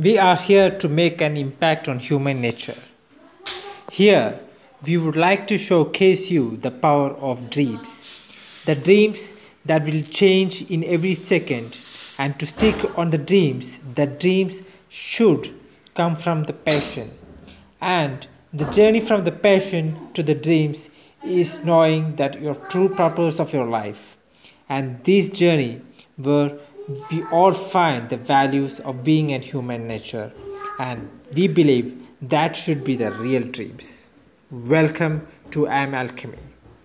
We are here to make an impact on human nature. Here, we would like to showcase you the power of dreams. The dreams that will change in every second and to stick on the dreams, the dreams should come from the passion. And the journey from the passion to the dreams is knowing that your true purpose of your life. And this journey where we all find the values of being and human nature. And we believe that should be the real dreams. Welcome to Am Alchemy.